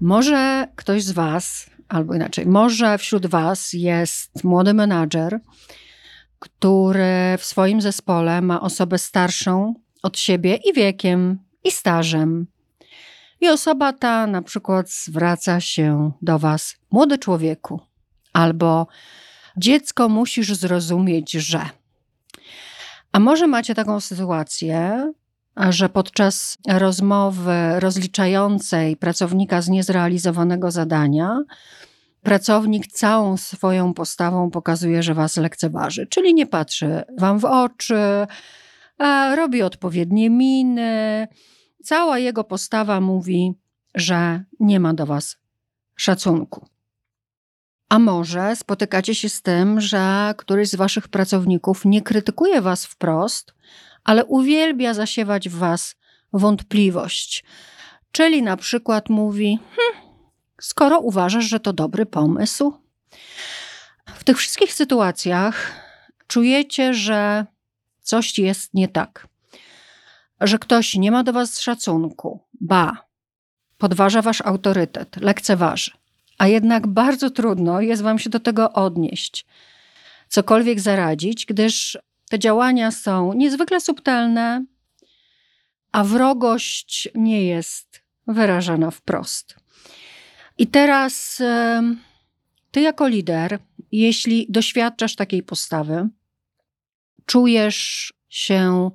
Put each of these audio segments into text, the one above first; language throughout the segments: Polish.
Może ktoś z Was, albo inaczej, może wśród Was jest młody menadżer, który w swoim zespole ma osobę starszą od siebie i wiekiem, i stażem. I osoba ta na przykład zwraca się do Was, młody człowieku, albo dziecko musisz zrozumieć, że. A może macie taką sytuację, że podczas rozmowy rozliczającej pracownika z niezrealizowanego zadania, pracownik całą swoją postawą pokazuje, że was lekceważy, czyli nie patrzy wam w oczy, robi odpowiednie miny. Cała jego postawa mówi, że nie ma do was szacunku. A może spotykacie się z tym, że któryś z waszych pracowników nie krytykuje was wprost, ale uwielbia zasiewać w was wątpliwość. Czyli na przykład mówi: hm, skoro uważasz, że to dobry pomysł. W tych wszystkich sytuacjach czujecie, że coś jest nie tak, że ktoś nie ma do was szacunku, ba, podważa wasz autorytet, lekceważy. A jednak bardzo trudno jest wam się do tego odnieść, cokolwiek zaradzić, gdyż te działania są niezwykle subtelne, a wrogość nie jest wyrażana wprost. I teraz ty, jako lider, jeśli doświadczasz takiej postawy, czujesz się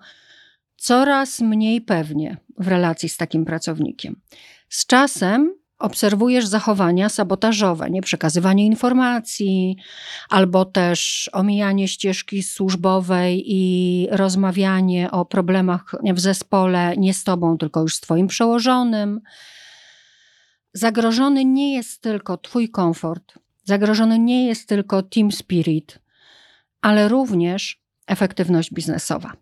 coraz mniej pewnie w relacji z takim pracownikiem. Z czasem obserwujesz zachowania sabotażowe, nieprzekazywanie informacji, albo też omijanie ścieżki służbowej i rozmawianie o problemach w zespole nie z tobą, tylko już z twoim przełożonym. Zagrożony nie jest tylko twój komfort, zagrożony nie jest tylko team spirit, ale również efektywność biznesowa.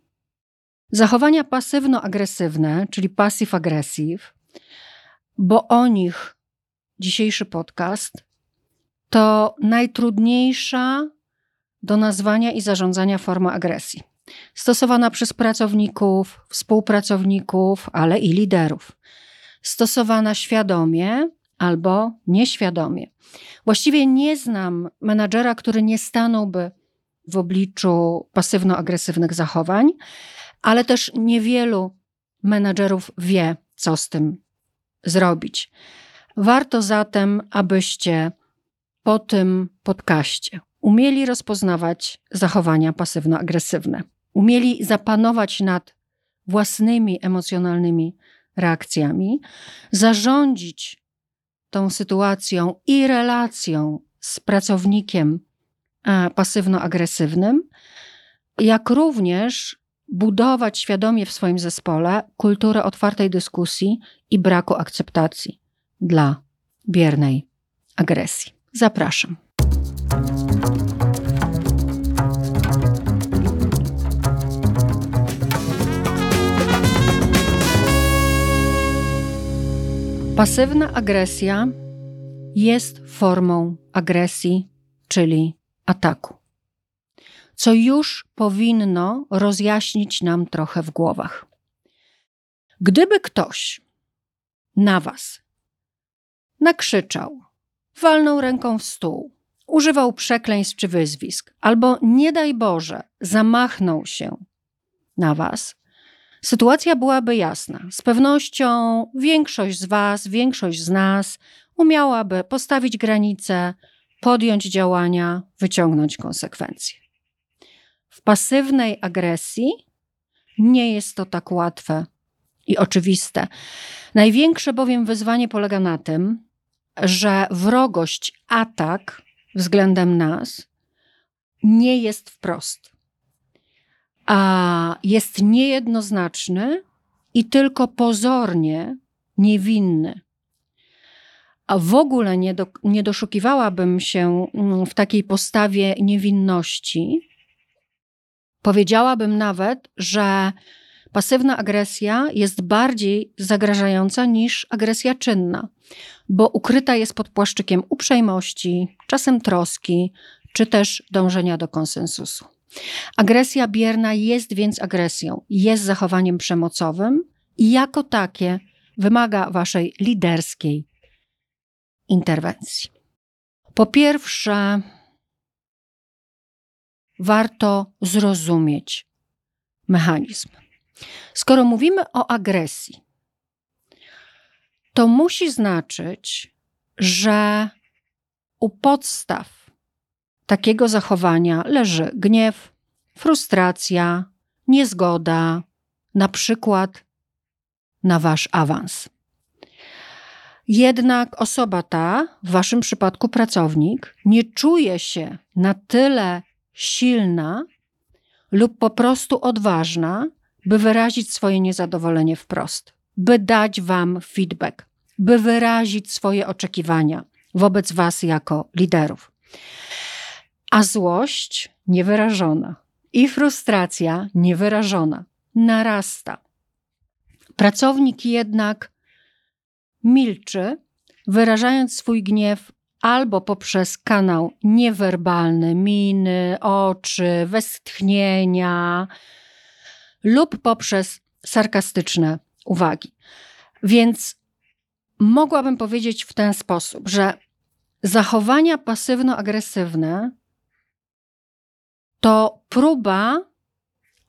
Zachowania pasywno-agresywne, czyli passive-aggressive, bo o nich dzisiejszy podcast to najtrudniejsza do nazwania i zarządzania forma agresji. Stosowana przez pracowników, współpracowników, ale i liderów. Stosowana świadomie albo nieświadomie. Właściwie nie znam menadżera, który nie stanąłby w obliczu pasywno-agresywnych zachowań, ale też niewielu menadżerów wie, co z tym zrobić. Warto zatem, abyście po tym podcaście umieli rozpoznawać zachowania pasywno-agresywne, umieli zapanować nad własnymi emocjonalnymi reakcjami, zarządzić tą sytuacją i relacją z pracownikiem e, pasywno-agresywnym, jak również budować świadomie w swoim zespole kulturę otwartej dyskusji i braku akceptacji dla biernej agresji. Zapraszam. Pasywna agresja jest formą agresji, czyli ataku co już powinno rozjaśnić nam trochę w głowach. Gdyby ktoś na Was nakrzyczał, walnął ręką w stół, używał przekleństw czy wyzwisk, albo nie daj Boże, zamachnął się na Was, sytuacja byłaby jasna. Z pewnością większość z Was, większość z nas umiałaby postawić granice, podjąć działania, wyciągnąć konsekwencje. W pasywnej agresji nie jest to tak łatwe i oczywiste. Największe bowiem wyzwanie polega na tym, że wrogość, atak względem nas nie jest wprost, a jest niejednoznaczny i tylko pozornie niewinny. A w ogóle nie, do, nie doszukiwałabym się mm, w takiej postawie niewinności. Powiedziałabym nawet, że pasywna agresja jest bardziej zagrażająca niż agresja czynna, bo ukryta jest pod płaszczykiem uprzejmości, czasem troski, czy też dążenia do konsensusu. Agresja bierna jest więc agresją, jest zachowaniem przemocowym i jako takie wymaga waszej liderskiej interwencji. Po pierwsze, warto zrozumieć mechanizm. Skoro mówimy o agresji, to musi znaczyć, że u podstaw takiego zachowania leży gniew, frustracja, niezgoda, na przykład na wasz awans. Jednak osoba ta, w waszym przypadku pracownik, nie czuje się na tyle silna lub po prostu odważna, by wyrazić swoje niezadowolenie wprost, by dać wam feedback, by wyrazić swoje oczekiwania wobec was jako liderów. A złość niewyrażona i frustracja niewyrażona narasta. Pracownik jednak milczy, wyrażając swój gniew albo poprzez kanał niewerbalny, miny, oczy, westchnienia, lub poprzez sarkastyczne uwagi. Więc mogłabym powiedzieć w ten sposób, że zachowania pasywno-agresywne to próba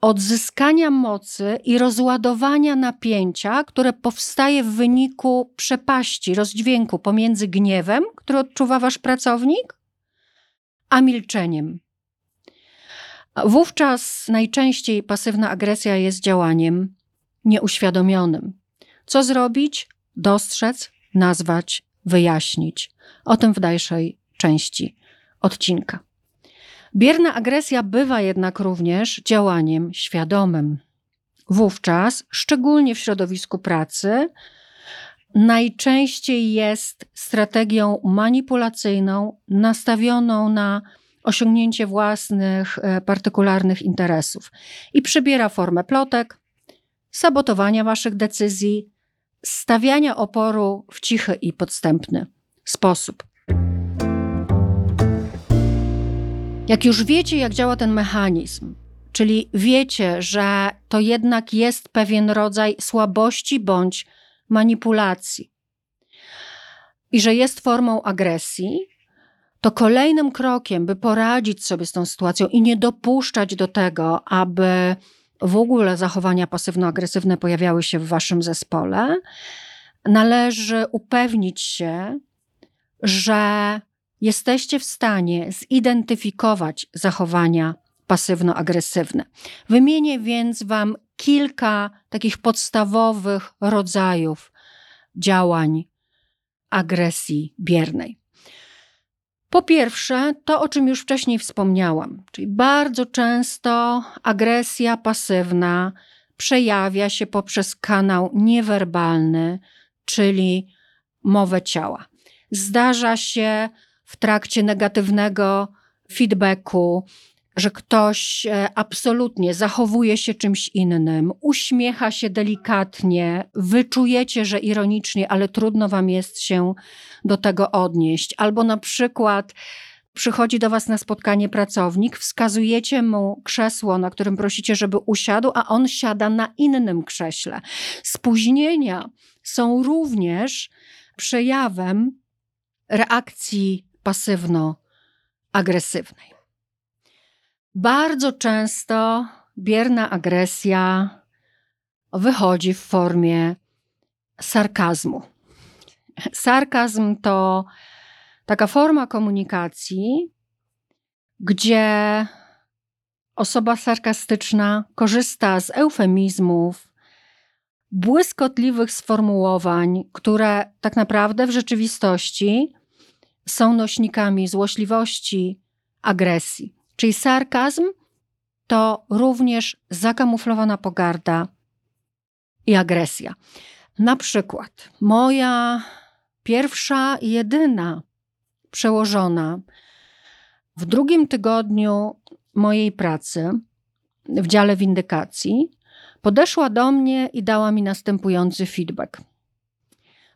odzyskania mocy i rozładowania napięcia, które powstaje w wyniku przepaści, rozdźwięku pomiędzy gniewem, który odczuwa wasz pracownik, a milczeniem. Wówczas najczęściej pasywna agresja jest działaniem nieuświadomionym. Co zrobić? Dostrzec, nazwać, wyjaśnić. O tym w dalszej części odcinka. Bierna agresja bywa jednak również działaniem świadomym. Wówczas, szczególnie w środowisku pracy, najczęściej jest strategią manipulacyjną nastawioną na osiągnięcie własnych, e, partykularnych interesów i przybiera formę plotek, sabotowania waszych decyzji, stawiania oporu w cichy i podstępny sposób. Jak już wiecie, jak działa ten mechanizm, czyli wiecie, że to jednak jest pewien rodzaj słabości bądź manipulacji i że jest formą agresji, to kolejnym krokiem, by poradzić sobie z tą sytuacją i nie dopuszczać do tego, aby w ogóle zachowania pasywno-agresywne pojawiały się w waszym zespole, należy upewnić się, że jesteście w stanie zidentyfikować zachowania pasywno-agresywne. Wymienię więc Wam kilka takich podstawowych rodzajów działań agresji biernej. Po pierwsze, to o czym już wcześniej wspomniałam, czyli bardzo często agresja pasywna przejawia się poprzez kanał niewerbalny, czyli mowę ciała. Zdarza się w trakcie negatywnego feedbacku, że ktoś e, absolutnie zachowuje się czymś innym, uśmiecha się delikatnie, wyczujecie, że ironicznie, ale trudno wam jest się do tego odnieść. Albo na przykład przychodzi do was na spotkanie pracownik, wskazujecie mu krzesło, na którym prosicie, żeby usiadł, a on siada na innym krześle. Spóźnienia są również przejawem reakcji pasywno-agresywnej. Bardzo często bierna agresja wychodzi w formie sarkazmu. Sarkazm to taka forma komunikacji, gdzie osoba sarkastyczna korzysta z eufemizmów, błyskotliwych sformułowań, które tak naprawdę w rzeczywistości są nośnikami złośliwości, agresji. Czyli sarkazm to również zakamuflowana pogarda i agresja. Na przykład, moja pierwsza i jedyna przełożona w drugim tygodniu mojej pracy w dziale windykacji podeszła do mnie i dała mi następujący feedback.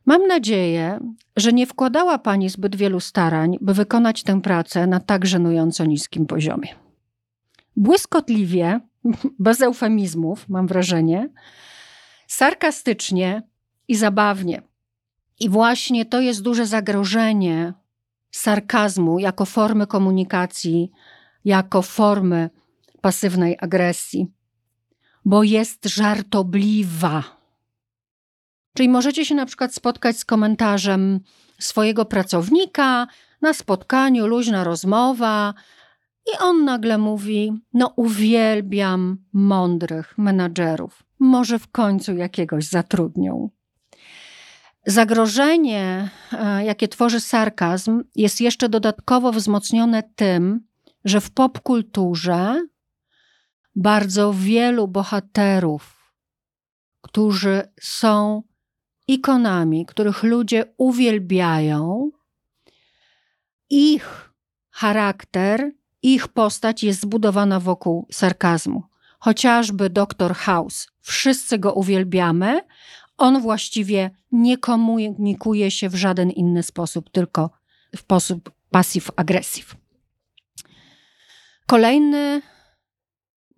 Mam nadzieję, że nie wkładała Pani zbyt wielu starań, by wykonać tę pracę na tak żenująco niskim poziomie. Błyskotliwie, bez eufemizmów, mam wrażenie, sarkastycznie i zabawnie. I właśnie to jest duże zagrożenie sarkazmu jako formy komunikacji, jako formy pasywnej agresji, bo jest żartobliwa. Czyli możecie się na przykład spotkać z komentarzem swojego pracownika na spotkaniu, luźna rozmowa, i on nagle mówi: No, uwielbiam mądrych menadżerów. Może w końcu jakiegoś zatrudnią. Zagrożenie, e, jakie tworzy sarkazm, jest jeszcze dodatkowo wzmocnione tym, że w popkulturze bardzo wielu bohaterów, którzy są ikonami, których ludzie uwielbiają, ich charakter, ich postać jest zbudowana wokół sarkazmu. Chociażby Doktor House. Wszyscy go uwielbiamy, on właściwie nie komunikuje się w żaden inny sposób, tylko w sposób pasyw-agresyw. Kolejny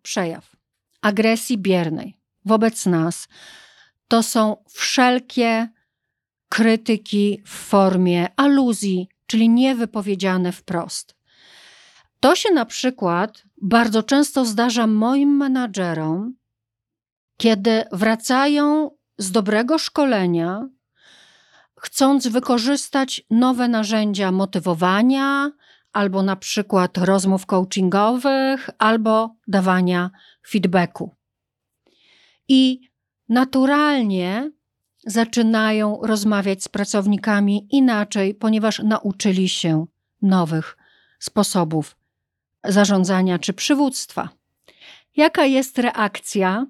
przejaw agresji biernej wobec nas to są wszelkie krytyki w formie aluzji, czyli niewypowiedziane wprost. To się na przykład bardzo często zdarza moim menadżerom, kiedy wracają z dobrego szkolenia, chcąc wykorzystać nowe narzędzia motywowania, albo na przykład rozmów coachingowych, albo dawania feedbacku. I naturalnie zaczynają rozmawiać z pracownikami inaczej, ponieważ nauczyli się nowych sposobów zarządzania czy przywództwa. Jaka jest reakcja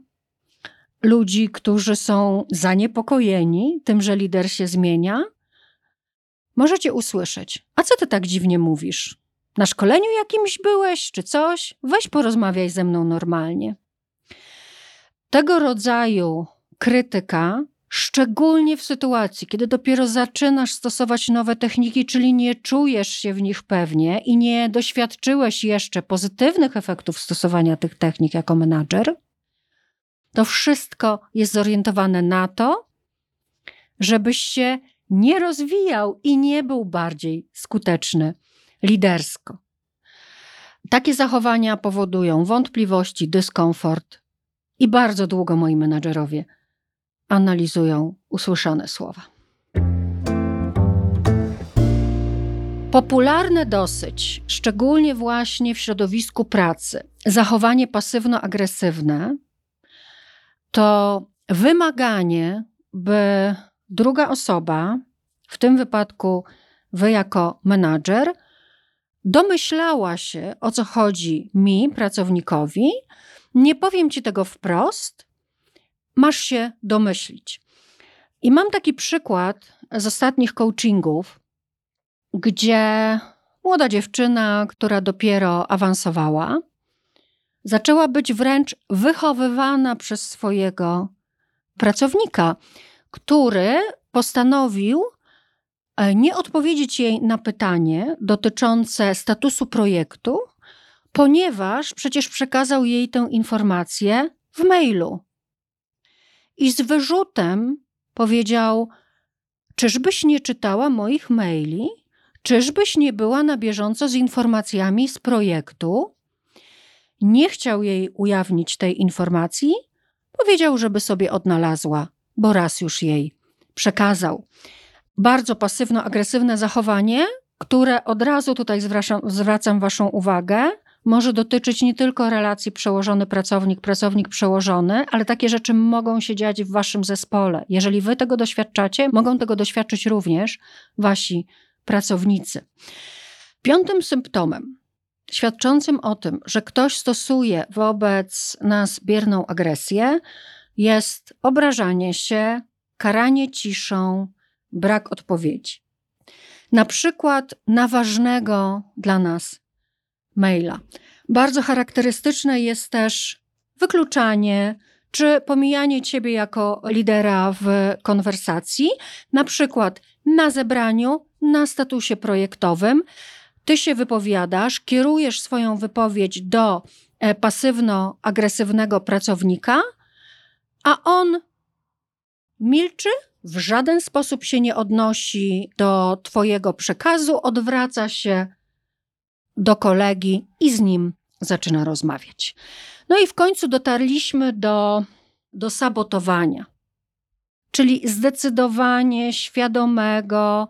ludzi, którzy są zaniepokojeni tym, że lider się zmienia, możecie usłyszeć: A co ty tak dziwnie mówisz? Na szkoleniu jakimś byłeś, czy coś? Weź porozmawiaj ze mną normalnie. Tego rodzaju krytyka, szczególnie w sytuacji, kiedy dopiero zaczynasz stosować nowe techniki, czyli nie czujesz się w nich pewnie i nie doświadczyłeś jeszcze pozytywnych efektów stosowania tych technik jako menadżer, to wszystko jest zorientowane na to, żebyś się nie rozwijał i nie był bardziej skuteczny lidersko. Takie zachowania powodują wątpliwości, dyskomfort i bardzo długo moi menadżerowie analizują usłyszane słowa. Popularne dosyć, szczególnie właśnie w środowisku pracy, zachowanie pasywno-agresywne to wymaganie, by druga osoba, w tym wypadku wy jako menadżer, domyślała się, o co chodzi mi, pracownikowi. Nie powiem ci tego wprost, masz się domyślić. I mam taki przykład z ostatnich coachingów, gdzie młoda dziewczyna, która dopiero awansowała, zaczęła być wręcz wychowywana przez swojego pracownika, który postanowił e, nie odpowiedzieć jej na pytanie dotyczące statusu projektu, ponieważ przecież przekazał jej tę informację w mailu. I z wyrzutem powiedział: Czyżbyś nie czytała moich maili? Czyżbyś nie była na bieżąco z informacjami z projektu? nie chciał jej ujawnić tej informacji, powiedział, żeby sobie odnalazła, bo raz już jej przekazał. Bardzo pasywno-agresywne zachowanie, które od razu tutaj zwracam, zwracam Waszą uwagę, może dotyczyć nie tylko relacji przełożony pracownik, pracownik przełożony, ale takie rzeczy mogą się dziać w waszym zespole. Jeżeli wy tego doświadczacie, mogą tego doświadczyć również wasi pracownicy. Piątym symptomem świadczącym o tym, że ktoś stosuje wobec nas bierną agresję, jest obrażanie się, karanie ciszą, brak odpowiedzi. Na przykład na ważnego dla nas maila. Bardzo charakterystyczne jest też wykluczanie czy pomijanie ciebie jako lidera w konwersacji, na przykład na zebraniu, na statusie projektowym. Ty się wypowiadasz, kierujesz swoją wypowiedź do e, pasywno-agresywnego pracownika, a on milczy, w żaden sposób się nie odnosi do Twojego przekazu, odwraca się do kolegi i z nim zaczyna rozmawiać. No i w końcu dotarliśmy do, do sabotowania, czyli zdecydowanie świadomego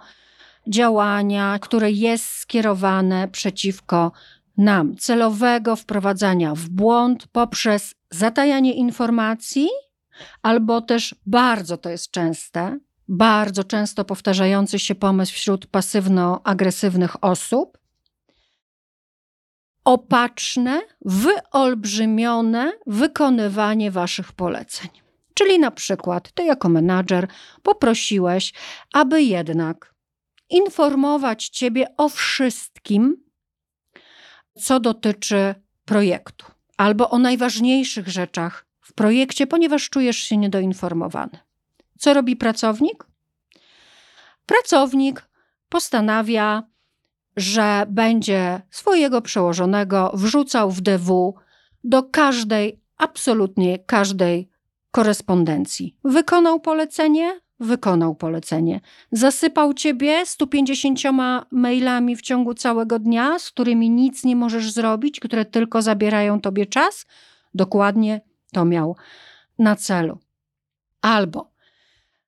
działania, które jest skierowane przeciwko nam, celowego wprowadzania w błąd poprzez zatajanie informacji, albo też bardzo to jest częste, bardzo często powtarzający się pomysł wśród pasywno-agresywnych osób, opaczne, wyolbrzymione wykonywanie waszych poleceń. Czyli na przykład ty jako menadżer poprosiłeś, aby jednak informować ciebie o wszystkim, co dotyczy projektu, albo o najważniejszych rzeczach w projekcie, ponieważ czujesz się niedoinformowany. Co robi pracownik? Pracownik postanawia że będzie swojego przełożonego wrzucał w DW do każdej, absolutnie każdej korespondencji. Wykonał polecenie? Wykonał polecenie. Zasypał ciebie 150 mailami w ciągu całego dnia, z którymi nic nie możesz zrobić, które tylko zabierają tobie czas? Dokładnie to miał na celu. Albo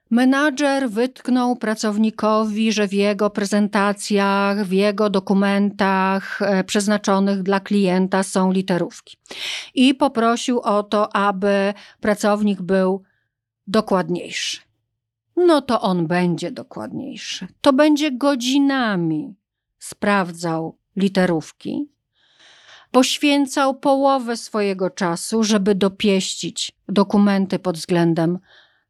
Menadżer wytknął pracownikowi, że w jego prezentacjach, w jego dokumentach e, przeznaczonych dla klienta są literówki. I poprosił o to, aby pracownik był dokładniejszy. No to on będzie dokładniejszy. To będzie godzinami sprawdzał literówki, poświęcał połowę swojego czasu, żeby dopieścić dokumenty pod względem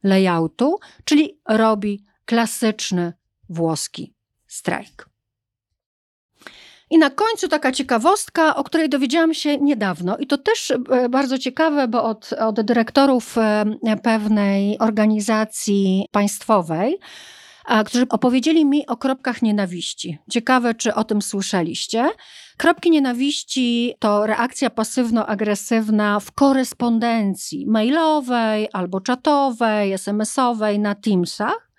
layoutu, czyli robi klasyczny włoski strajk. I na końcu taka ciekawostka, o której dowiedziałam się niedawno, i to też e, bardzo ciekawe, bo od, od dyrektorów e, pewnej organizacji państwowej, którzy opowiedzieli mi o kropkach nienawiści. Ciekawe, czy o tym słyszeliście. Kropki nienawiści to reakcja pasywno-agresywna w korespondencji mailowej albo czatowej, SMS-owej na Teamsach,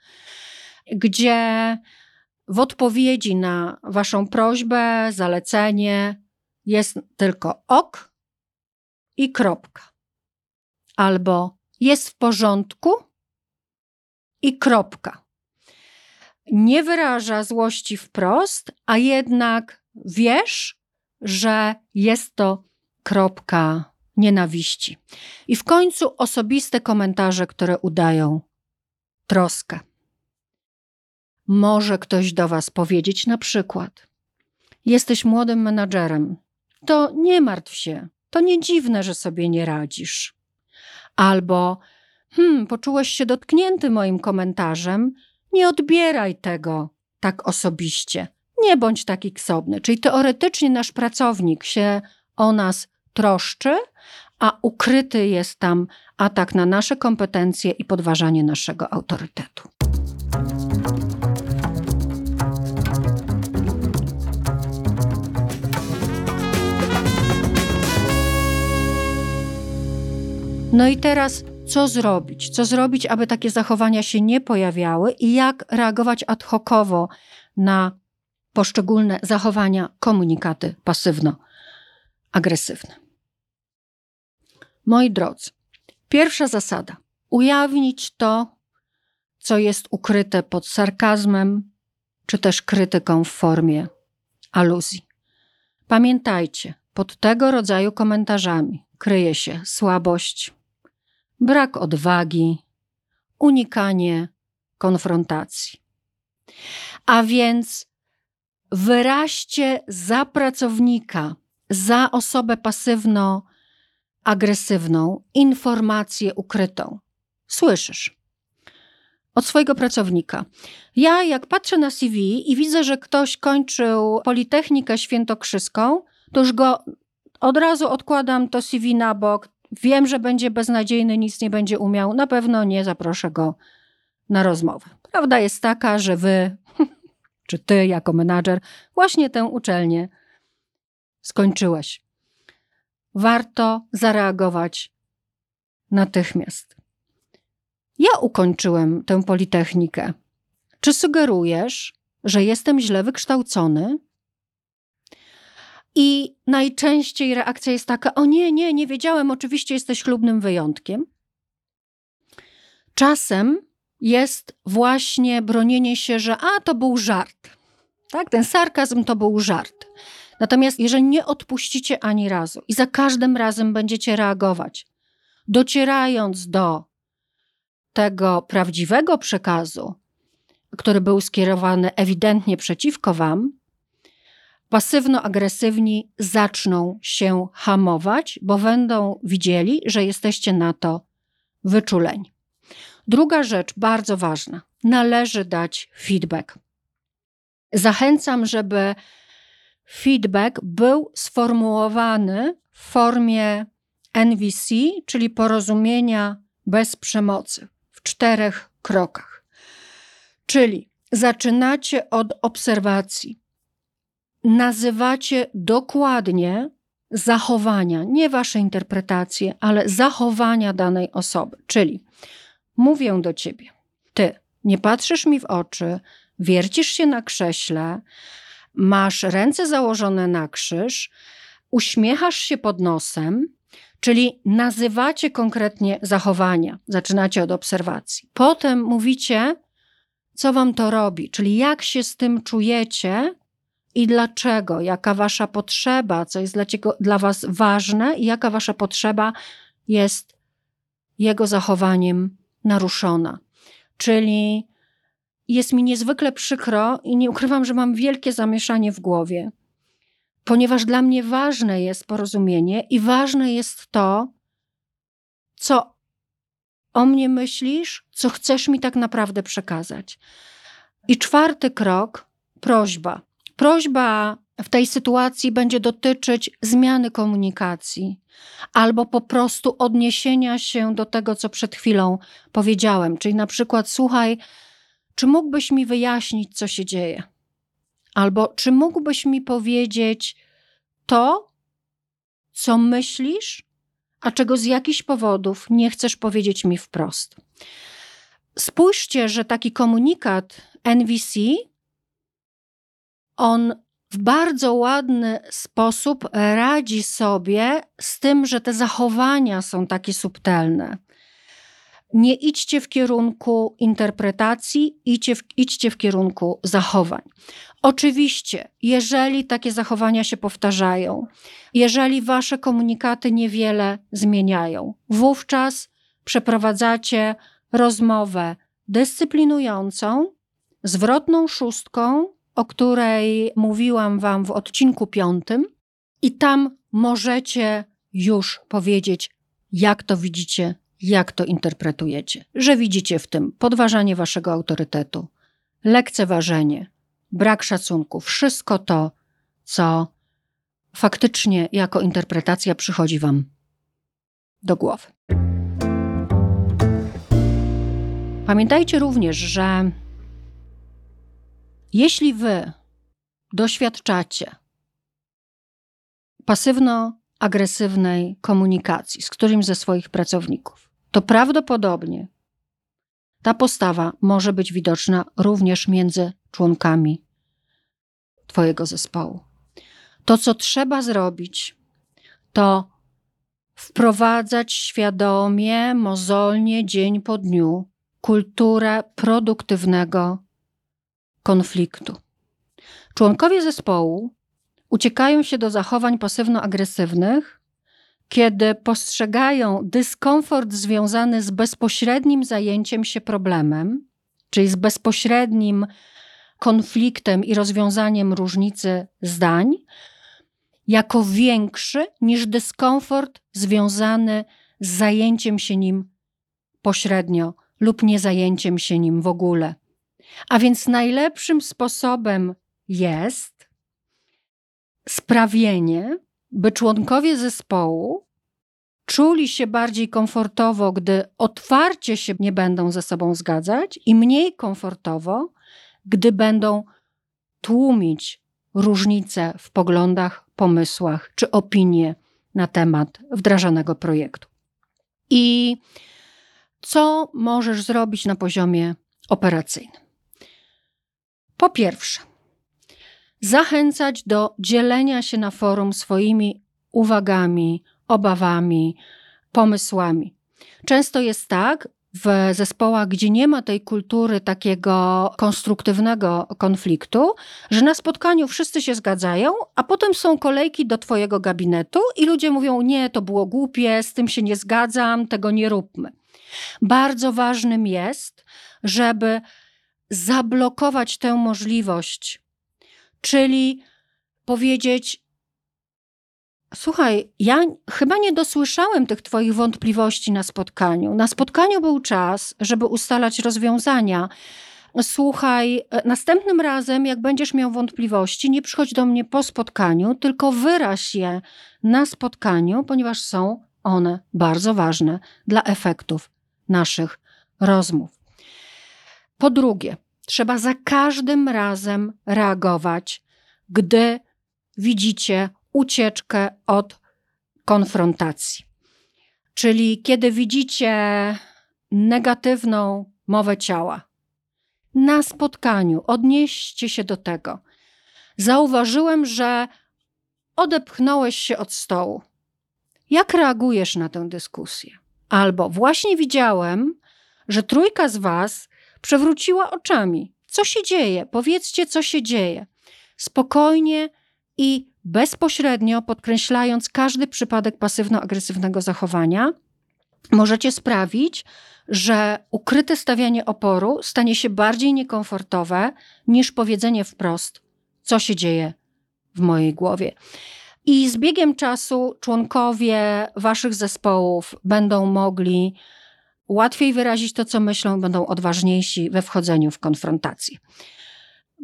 gdzie w odpowiedzi na Waszą prośbę, zalecenie jest tylko ok i kropka. Albo jest w porządku i kropka nie wyraża złości wprost, a jednak wiesz, że jest to kropka nienawiści. I w końcu osobiste komentarze, które udają troskę. Może ktoś do Was powiedzieć na przykład: Jesteś młodym menadżerem, to nie martw się, to nie dziwne, że sobie nie radzisz. Albo, hmm, poczułeś się dotknięty moim komentarzem, nie odbieraj tego tak osobiście. Nie bądź taki ksobny. Czyli teoretycznie nasz pracownik się o nas troszczy, a ukryty jest tam atak na nasze kompetencje i podważanie naszego autorytetu. No i teraz co zrobić? Co zrobić, aby takie zachowania się nie pojawiały i jak reagować ad hocowo na poszczególne zachowania, komunikaty pasywno-agresywne. Moi drodzy, Pierwsza zasada: ujawnić to, co jest ukryte pod sarkazmem, czy też krytyką w formie aluzji. Pamiętajcie, pod tego rodzaju komentarzami kryje się słabość, brak odwagi, unikanie konfrontacji. A więc wyraźcie za pracownika, za osobę pasywno-agresywną informację ukrytą. Słyszysz od swojego pracownika. Ja, jak patrzę na CV i widzę, że ktoś kończył Politechnikę Świętokrzyską, to już go od razu odkładam to CV na bok. Wiem, że będzie beznadziejny, nic nie będzie umiał. Na pewno nie zaproszę go na rozmowę. Prawda jest taka, że wy, czy ty jako menadżer, właśnie tę uczelnię skończyłeś. Warto zareagować natychmiast. Ja ukończyłem tę politechnikę. Czy sugerujesz, że jestem źle wykształcony? I najczęściej reakcja jest taka: O nie, nie, nie wiedziałem, oczywiście jesteś chlubnym wyjątkiem. Czasem jest właśnie bronienie się, że a to był żart. Tak, ten sarkazm to był żart. Natomiast jeżeli nie odpuścicie ani razu i za każdym razem będziecie reagować, docierając do tego prawdziwego przekazu, który był skierowany ewidentnie przeciwko Wam, pasywno-agresywni zaczną się hamować, bo będą widzieli, że jesteście na to wyczuleni. Druga rzecz, bardzo ważna, należy dać feedback. Zachęcam, żeby feedback był sformułowany w formie NVC, czyli porozumienia bez przemocy w czterech krokach. Czyli zaczynacie od obserwacji. Nazywacie dokładnie zachowania, nie wasze interpretacje, ale zachowania danej osoby. Czyli mówię do ciebie, ty nie patrzysz mi w oczy, wiercisz się na krześle, masz ręce założone na krzyż, uśmiechasz się pod nosem, Czyli nazywacie konkretnie zachowania, zaczynacie od obserwacji. Potem mówicie, co wam to robi, czyli jak się z tym czujecie i dlaczego, jaka wasza potrzeba, co jest dla, ciego, dla was ważne i jaka wasza potrzeba jest jego zachowaniem naruszona. Czyli jest mi niezwykle przykro i nie ukrywam, że mam wielkie zamieszanie w głowie, ponieważ dla mnie ważne jest porozumienie i ważne jest to, co o mnie myślisz, co chcesz mi tak naprawdę przekazać. I czwarty krok prośba. Prośba w tej sytuacji będzie dotyczyć zmiany komunikacji albo po prostu odniesienia się do tego, co przed chwilą powiedziałem. Czyli na przykład, słuchaj, czy mógłbyś mi wyjaśnić, co się dzieje? Albo czy mógłbyś mi powiedzieć to, co myślisz, a czego z jakichś powodów nie chcesz powiedzieć mi wprost? Spójrzcie, że taki komunikat NVC, on w bardzo ładny sposób radzi sobie z tym, że te zachowania są takie subtelne. Nie idźcie w kierunku interpretacji, idźcie w, idźcie w kierunku zachowań. Oczywiście, jeżeli takie zachowania się powtarzają, jeżeli wasze komunikaty niewiele zmieniają, wówczas przeprowadzacie rozmowę dyscyplinującą, zwrotną szóstką, o której mówiłam wam w odcinku piątym, i tam możecie już powiedzieć, jak to widzicie jak to interpretujecie. Że widzicie w tym podważanie waszego autorytetu, lekceważenie, brak szacunku, wszystko to, co faktycznie jako interpretacja przychodzi wam do głowy. Pamiętajcie również, że jeśli wy doświadczacie pasywno-agresywnej komunikacji z którymś ze swoich pracowników, to prawdopodobnie ta postawa może być widoczna również między członkami Twojego zespołu. To, co trzeba zrobić, to wprowadzać świadomie, mozolnie, dzień po dniu kulturę produktywnego konfliktu. Członkowie zespołu uciekają się do zachowań pasywno-agresywnych, kiedy postrzegają dyskomfort związany z bezpośrednim zajęciem się problemem, czyli z bezpośrednim konfliktem i rozwiązaniem różnicy zdań, jako większy niż dyskomfort związany z zajęciem się nim pośrednio lub nie zajęciem się nim w ogóle. A więc najlepszym sposobem jest sprawienie, by członkowie zespołu czuli się bardziej komfortowo, gdy otwarcie się nie będą ze sobą zgadzać, i mniej komfortowo, gdy będą tłumić różnice w poglądach, pomysłach czy opinie na temat wdrażanego projektu. I co możesz zrobić na poziomie operacyjnym? Po pierwsze, zachęcać do dzielenia się na forum swoimi uwagami, obawami, pomysłami. Często jest tak, w zespołach, gdzie nie ma tej kultury takiego konstruktywnego konfliktu, że na spotkaniu wszyscy się zgadzają, a potem są kolejki do Twojego gabinetu i ludzie mówią: Nie, to było głupie, z tym się nie zgadzam, tego nie róbmy. Bardzo ważnym jest, żeby zablokować tę możliwość, czyli powiedzieć: Słuchaj, ja chyba nie dosłyszałem tych Twoich wątpliwości na spotkaniu. Na spotkaniu był czas, żeby ustalać rozwiązania. Słuchaj, następnym razem, jak będziesz miał wątpliwości, nie przychodź do mnie po spotkaniu, tylko wyraź je na spotkaniu, ponieważ są one bardzo ważne dla efektów naszych rozmów. Po drugie, trzeba za każdym razem reagować, gdy widzicie ucieczkę od konfrontacji. Czyli kiedy widzicie negatywną mowę ciała, na spotkaniu odnieście się do tego. Zauważyłem, że odepchnąłeś się od stołu. Jak reagujesz na tę dyskusję? Albo właśnie widziałem, że trójka z was przewróciła oczami. Co się dzieje? Powiedzcie, co się dzieje. Spokojnie i bezpośrednio podkreślając każdy przypadek pasywno-agresywnego zachowania, możecie sprawić, że ukryte stawianie oporu stanie się bardziej niekomfortowe niż powiedzenie wprost, co się dzieje w mojej głowie. I z biegiem czasu członkowie waszych zespołów będą mogli łatwiej wyrazić to, co myślą, będą odważniejsi we wchodzeniu w konfrontację.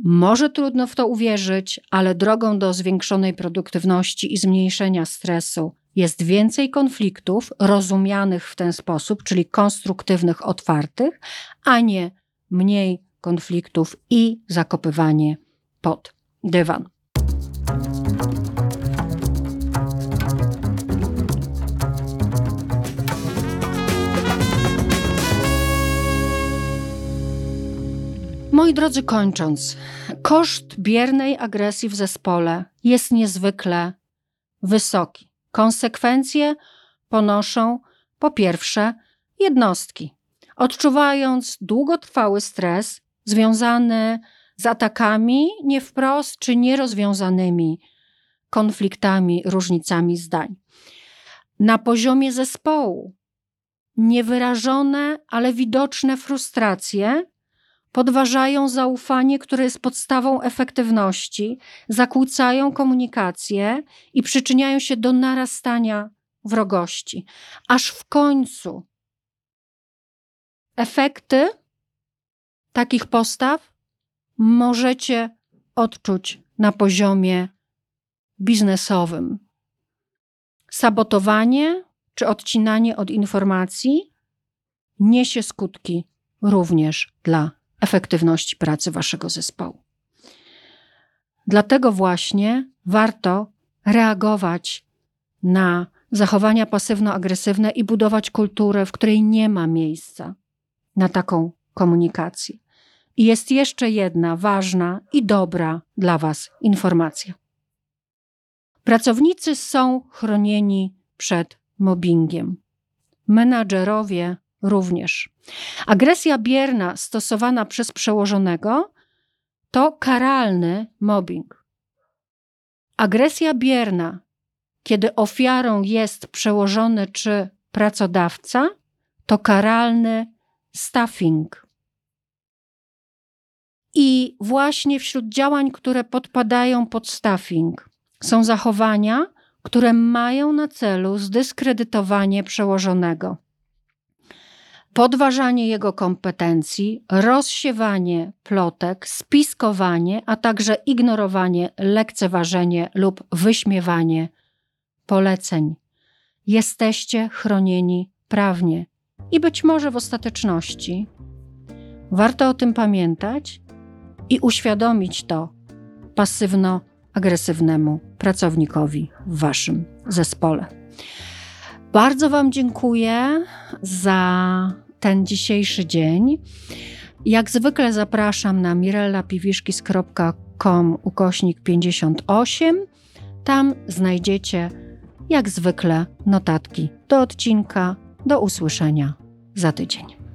Może trudno w to uwierzyć, ale drogą do zwiększonej produktywności i zmniejszenia stresu jest więcej konfliktów rozumianych w ten sposób, czyli konstruktywnych, otwartych, a nie mniej konfliktów i zakopywanie pod dywan. Moi drodzy, kończąc, koszt biernej agresji w zespole jest niezwykle wysoki. Konsekwencje ponoszą po pierwsze jednostki, odczuwając długotrwały stres związany z atakami nie wprost czy nierozwiązanymi konfliktami, różnicami zdań. Na poziomie zespołu niewyrażone, ale widoczne frustracje podważają zaufanie, które jest podstawą efektywności, zakłócają komunikację i przyczyniają się do narastania wrogości. Aż w końcu efekty takich postaw możecie odczuć na poziomie biznesowym. Sabotowanie czy odcinanie od informacji niesie skutki również dla efektywności pracy waszego zespołu. Dlatego właśnie warto reagować na zachowania pasywno-agresywne i budować kulturę, w której nie ma miejsca na taką komunikację. I jest jeszcze jedna ważna i dobra dla Was informacja. Pracownicy są chronieni przed mobbingiem. Menadżerowie również. Agresja bierna stosowana przez przełożonego to karalny mobbing. Agresja bierna, kiedy ofiarą jest przełożony czy pracodawca, to karalny staffing. I właśnie wśród działań, które podpadają pod staffing, są zachowania, które mają na celu zdyskredytowanie przełożonego, podważanie jego kompetencji, rozsiewanie plotek, spiskowanie, a także ignorowanie, lekceważenie lub wyśmiewanie poleceń. Jesteście chronieni prawnie i być może w ostateczności warto o tym pamiętać i uświadomić to pasywno-agresywnemu pracownikowi w waszym zespole. Bardzo Wam dziękuję za ten dzisiejszy dzień. Jak zwykle zapraszam na mirellapiwiszkis.com ukośnik 58. Tam znajdziecie jak zwykle notatki do odcinka. Do usłyszenia za tydzień.